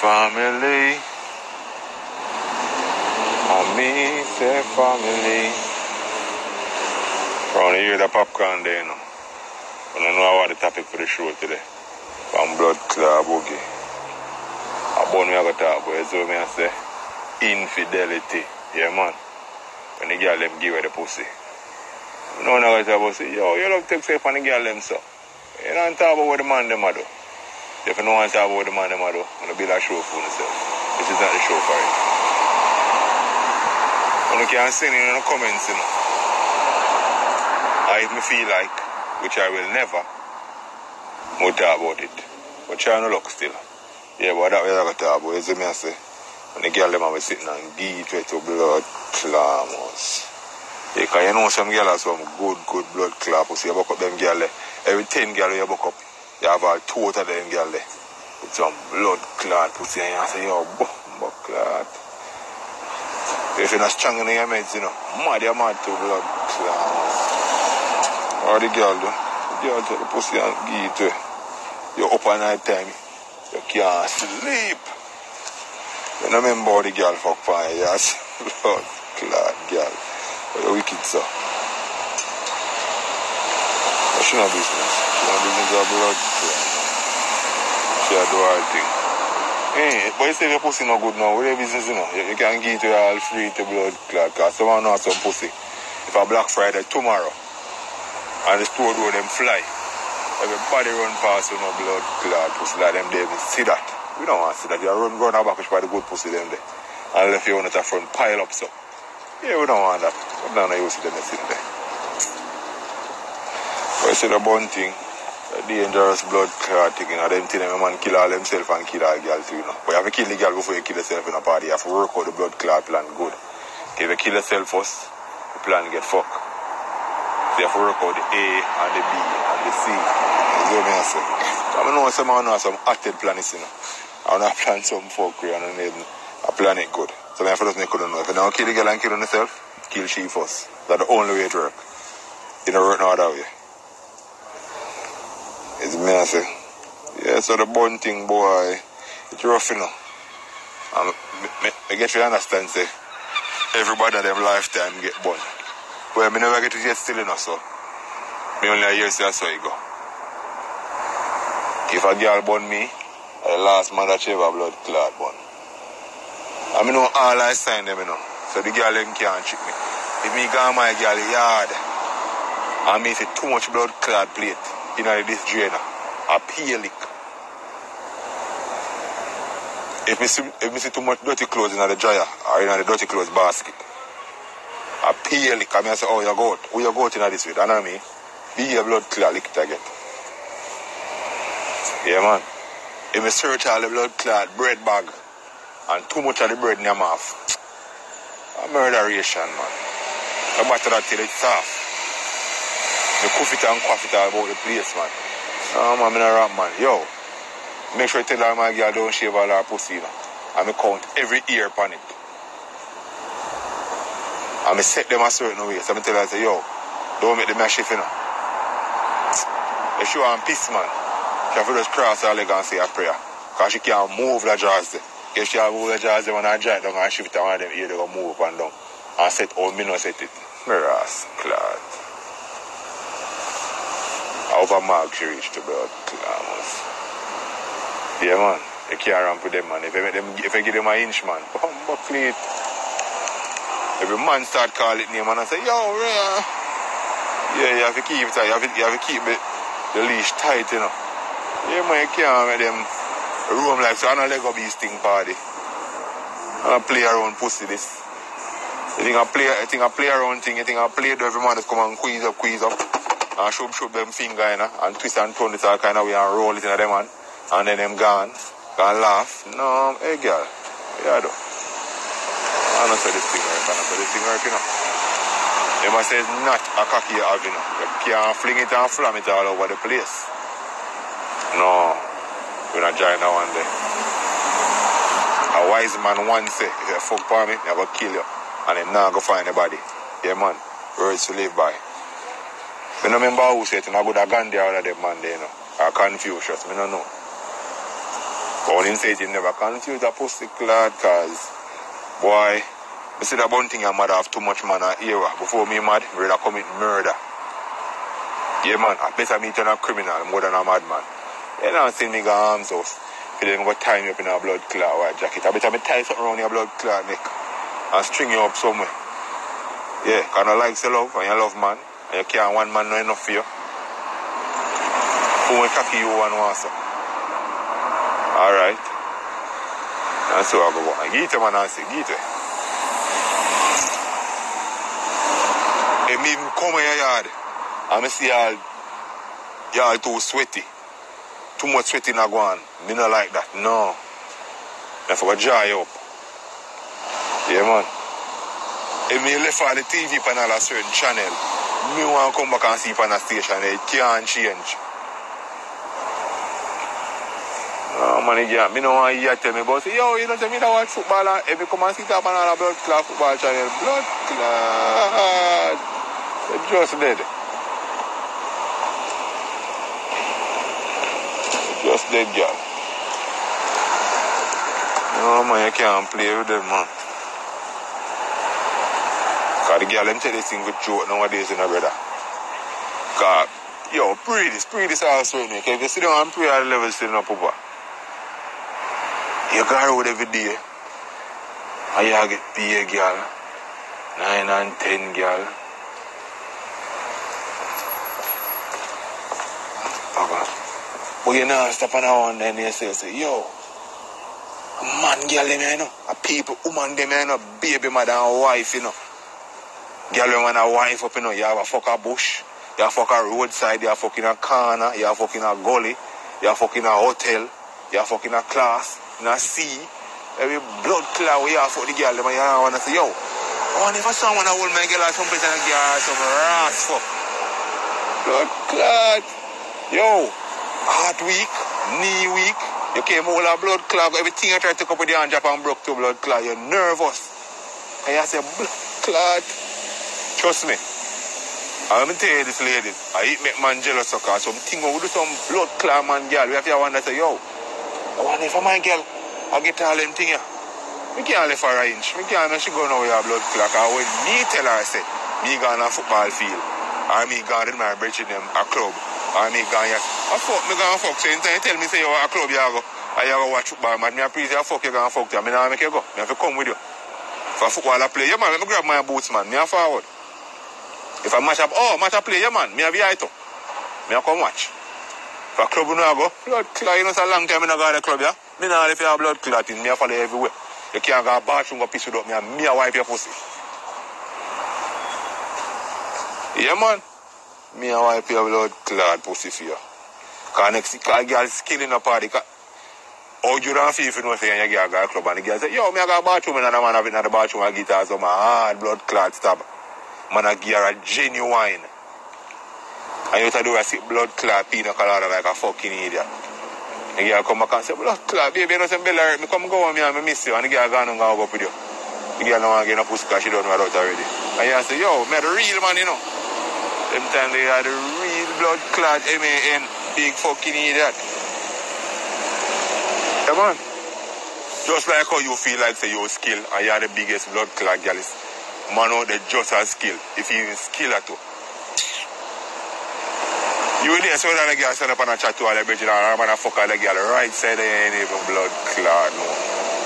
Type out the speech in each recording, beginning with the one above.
family. And me say family. The hear the popcorn there, you know. I know what the topic for the show today. From blood clot boogie. I born me I got talk about so me I say infidelity. Yeah man. When the girl them give her the pussy. No one got talk about say, yo, you love take safe on the girl them so. You don't talk about what the man them do. If you don't talk about the man them do, I'm gonna build a show for yourself. This is not the show for it. And you can send in the comments, you know. I if me feel like, which I will never, more talk about it. But try no look still. Yeah, but that way I got talk about it. You see me I say, when the girl them are sitting and beat with to blood clammers. Yeah, cause you know some girl have some good, good blood clot pussy. You buck up them girl there. Every 10 girl you buck up, you have a two out of them girl there. With some blood clot pussy and you say, yo, blood clot. If you're not strong in your meds, you know, mad, you're mad to blood clot. Or the girl do. The girl take the pussy and give it to you. You're up all night time. You can't sleep. You don't remember how the girl fuck for you. Yes. Blood clot girl. But you're wicked, sir. But she no business. She no business of blood. She a do her thing. Hey, but you say your pussy no good now. What your business, you know? You, you can give it to her all free to blood clot. Because someone know some pussy. If a Black Friday tomorrow, and the store door them fly. Everybody run past with no blood clot pussy like them they even see that. We don't want to see that. You run run back by the good pussy them there. And left you on the front pile up so. Yeah, we don't want that. We don't know you see them sitting there. See the bun thing, the dangerous blood clot thing, you know, them thing them man kill all themselves and kill all girl too, you know. But you have to kill the girl before you kill yourself in a party. You have to work out the blood clot plan good. If you kill yourself first, the plan get fucked. So you have to work out the A and the B and the C. You know what I say? I know some I know some acted plans, you know. I want to plan some fuckery and need I plan it good. So to just make it know. If you don't kill the girl and kill yourself, kill she first. That's the only way it work. You don't work no other way. It's me I say. Yeah, so the bun thing, boy, it's rough, you know. And me, me, me get you understand, say, everybody in them lifetime get bun. Well, me never get to get still enough, so. Me only a year that's how it go. If a girl bun me, the last man that she ever blood clot bun. I mean, know all I sign them, you know. So the girl them can't trick me. If me go my girl yard, and me see too much blood clot plate in this drainer, I peel it. If me see, if me see too much dirty clothes in the dryer or in the dirty clothes basket, I peel it. I mean, I say, oh, you go out. Who you go out in this way? You know mean? Be a blood clot lick it again. Yeah, man. If me search all the blood clot bread bag and too much of the bread in your mouth, a murderation, man. I batter that till it's soft. Me cuff it and quaff it about the place, man. Man, I'm a rap, man. Yo, make sure you tell my girl don't shave all her pussy, you me count every ear upon it. Me set them a certain way. So I'm tell her, say, yo, don't make them a shift, you know. If she want peace, man, she have to just cross her leg and say a prayer. Because she can't move the jaws. If she have move the jaws there, when I drive down and shift it, one them ear, they go move up and down. And set all me no set it. Me ras, clad. Over mark she reach the blood clammers. Yeah, man. You can't ramp with them, man. If I, make them, if you give them an inch, man, bumbo cleat. Every man start calling it name and I say, yo, yeah. Yeah, you have to keep it tight. You have to, you have to keep it, the leash tight, you know. Yeah, man, you can't make them roam like so. I don't let go be sting party. I don't play around pussy this. You think I play, you think I play around thing, you think I play to every man that come and squeeze up, squeeze up. And shoot, shoot them finger, you know, and twist and turn it all kind of way and roll it in them man. And then them gone, gone laugh. No, hey girl, yeah, do. I don't say this thing work, I don't say this thing work, you know. They must say not a cocky you have, you know. You can't fling it and flam it all over the place. No, we're not join that one day. A wise man once said, if you fuck for me, I go kill you. And then now go find anybody. Yeah, man. Words to live by. I don't remember who said it, and I go to Gandhi all of them man there, you know. Or Confucius, I don't know. But when him say it, he never confuse a pussy clad cause, boy, I see that one thing I mad have too much man a era. Before me mad, rather commit murder. Yeah man, I better me turn a criminal more than a madman. You don't see me go arms off. For them go tie me up in a blood clot white jacket. I better me tie something around your blood clot neck and string you up somewhere. Yeah, cause I like your love and you love man. And you can't one man not enough for you. Who will cocky you one once? Alright. That's how I go. Give it man and say, give it. Hey, me come in your yard. And I see y'all, y'all too sweaty. Too much sweaty in a go on. Me not like that. No. I forgot dry up. Yeah, man. If me left all the TV panel a certain channel, me want to come back and it on a station. Eh, it can't change. Ah, no, man, yeah. Me no want to tell me about say, yo, you don't tell me that watch football and eh, if me come and sit up on a blood clot football channel. Blood clot. Just dead. Just dead, girl. No, man, you can't play with them, man. Cause the girl, them tell this thing with joke nowadays, you know, brother. Cause, yo, pray this, pray this also, you know. Cause if you sit down and pray at the level sitting up, Papa, you go road every day. And you get paid, girl. Nine and ten, girl. Papa. But you know, step on one then you say, say, yo, man, girl, you know, a people, woman, them, you know, baby, mother, and wife, you know. Girl, when man a wife up, you know, you have a fuck a bush, you have a roadside, you have fucking a corner, you have fucking a gully, you have fucking a hotel, you have fucking a class, in a sea. Every blood clot we have for the girl, them, and you want to say, yo, I want if someone a hold my girl or some place and give some ras fuck. Blood clot. Yo, heart weak, knee weak, you came all a blood clot, everything you try to up with hand drop and broke to blood clot, you're nervous. And you say, blood clot. Trust me. I'm gonna tell this ladies, I make man jealous of cause something we do some blood clot man girl. We have to wonder say, yo, I wonder if my girl I get all them thing here. We can't left her inch. We can't know she go now with her blood clot. Cause when me tell her I say, me gone a football field, or me gone in my bridge in them a club, or me gone here. I fuck me gonna fuck. So you tell me say you a club you go, you go watch football, man. Me a please you fuck you gonna fuck you. Me nah make you go. Me have to come with you. A football I play, yeah man, let me grab my boots man. Me a forward. If I match up, oh, match up play, yeah man, me a VI too. Me a come watch. If a club you know I go, blood clot, you know, it's a long time me not go to the club, yeah? Me not if you have blood clot in, me a follow everywhere. You can't go to the bathroom, go piss it up, me a, me a wipe your pussy. Yeah man, me a wipe your blood clot pussy for you. Cause next, cause girl killing a party, cause how you don't feel if you know say you get a girl club and the girl say, yo, me a go to the bathroom and the man have it in the bathroom and get her some hard blood clot stab. Man a give her a genuine. And you to do a sick blood clot pina colada like a fucking idiot. The girl come back and say, blood clot, baby, you know some belly hurt me. Come go with me and me miss you. And the girl gone and go up with you. The girl don't want to get no pussy because she don't know about already. And you say, yo, me the real man, you know. Them time they had the real blood clot M-A-N, big fucking idiot. Yeah, man. Just like how you feel like say you're skill and you're the biggest blood clot girl is man out there just as skill. If you even skill at all. You there so that the girl stand up and chat to all the bridge and a man a fuck all the girl right side ain't even blood clot no.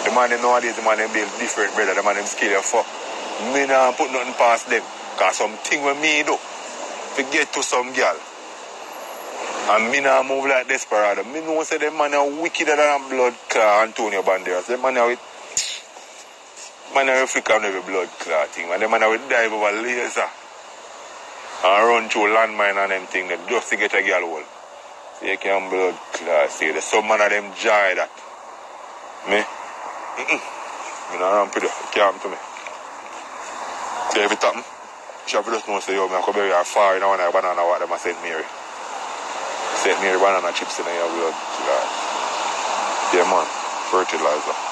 The man them nowadays the man them build different brother, the man them skill you fuck. Me nah put nothing past them. Cause something with me do. To get to some girl. And me nah move like desperado. Me know say them man are wickeder than blood clot Antonio Banderas. Them man are with man are flick on every blood clot thing. Man, them man with dive over laser. And run through landmine and them thing that just to get a girl hole. So you can blood clot. See, the some man of them joy that. Me? Mm-mm. Run pretty. You can't to me. So if it happen, she have just know say, yo, me I come bury her far in one banana water, them a St. Mary. St. Mary banana chips in your blood clot. Yeah, man. Fertilizer.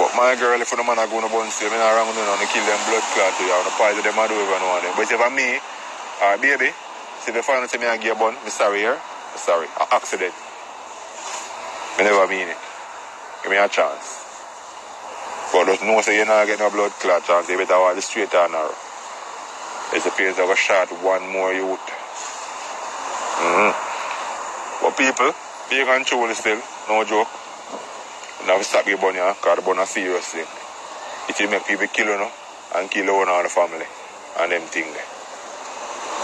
But my girl, if the man are going to bun say, me not wrong with and kill them blood clot to you, and the poison them I do even know them. But if I'm me, or baby, if you find out me I give a bun, me sorry here, me sorry, a accident. I never mean it. Give me a chance. But just know say you're not getting a blood clot chance. You better walk the straight and narrow. It's a place that was shot one more youth. Mm-hmm. But people, be control still, no joke. Now we stop your bunny, because the bunny serious thing. It will make people kill you know, and kill one of the family and them thing.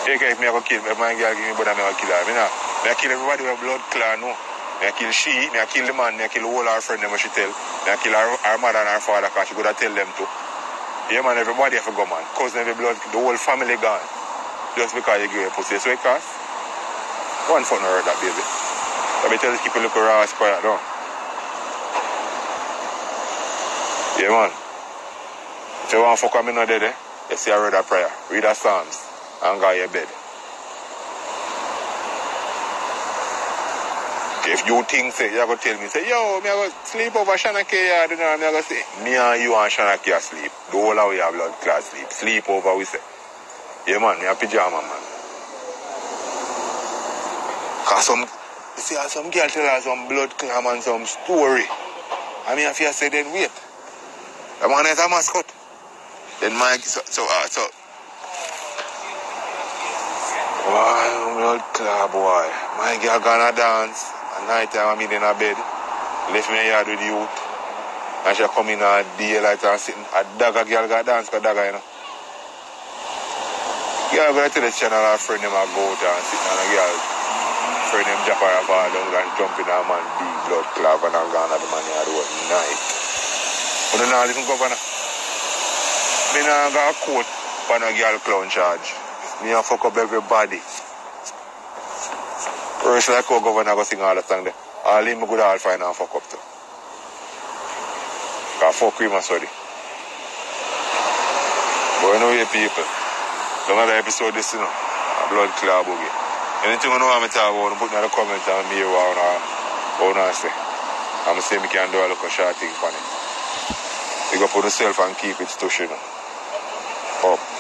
Okay, if me I go kill, if my girl give me brother, me I kill her. Me, nah, me I kill everybody with blood clan, no. I kill she, I kill the man, I kill all her friend them she tell. I kill her, her mother and her father because she could have tell them too. Yeah man, everybody have to go man. Cousin every blood, the whole family gone. Just because you give a pussy. So it cost. One fun heard that baby. Let me tell these people look around quiet no. Yeah man. If you want to fuck with me not dead, eh? You see I read a prayer. Read a Psalms and go to your bed. If you think say you go tell me say yo me I go sleep over Shanna K yard you know me I go say me and you and Shanna K sleep. The whole of we blood clot sleep. Sleep over we say. Yeah man, me a pyjama man. Cause some you see some girl tell her some blood clam and some story. I mean I feel say then wait. The man is a mascot. Then Mike so so uh, so Wow, blood clot boy. My girl gonna dance. At night time I'm in a bed. Left me yard with youth. And she come in a daylight and sitting. A dagger girl gonna dance for dagger, you know. Girl go to tell the channel her friend him a go out and sit a girl friend them drop her a fall down and jump in a man big blood clot and a gone at the man yard all night. But then now listen governor. Me now got a court for a girl clown charge. Me a fuck up everybody. First like how governor go sing all the song there. All him good all find and fuck up too. Cause fuck my sorry. But anyway people, some other episode this you know, a blood clot boogie. Anything you know want me talk about, put in the comments and me what I wanna say. I'm say me can do a little short thing for it. You go put yourself and keep it know. Up.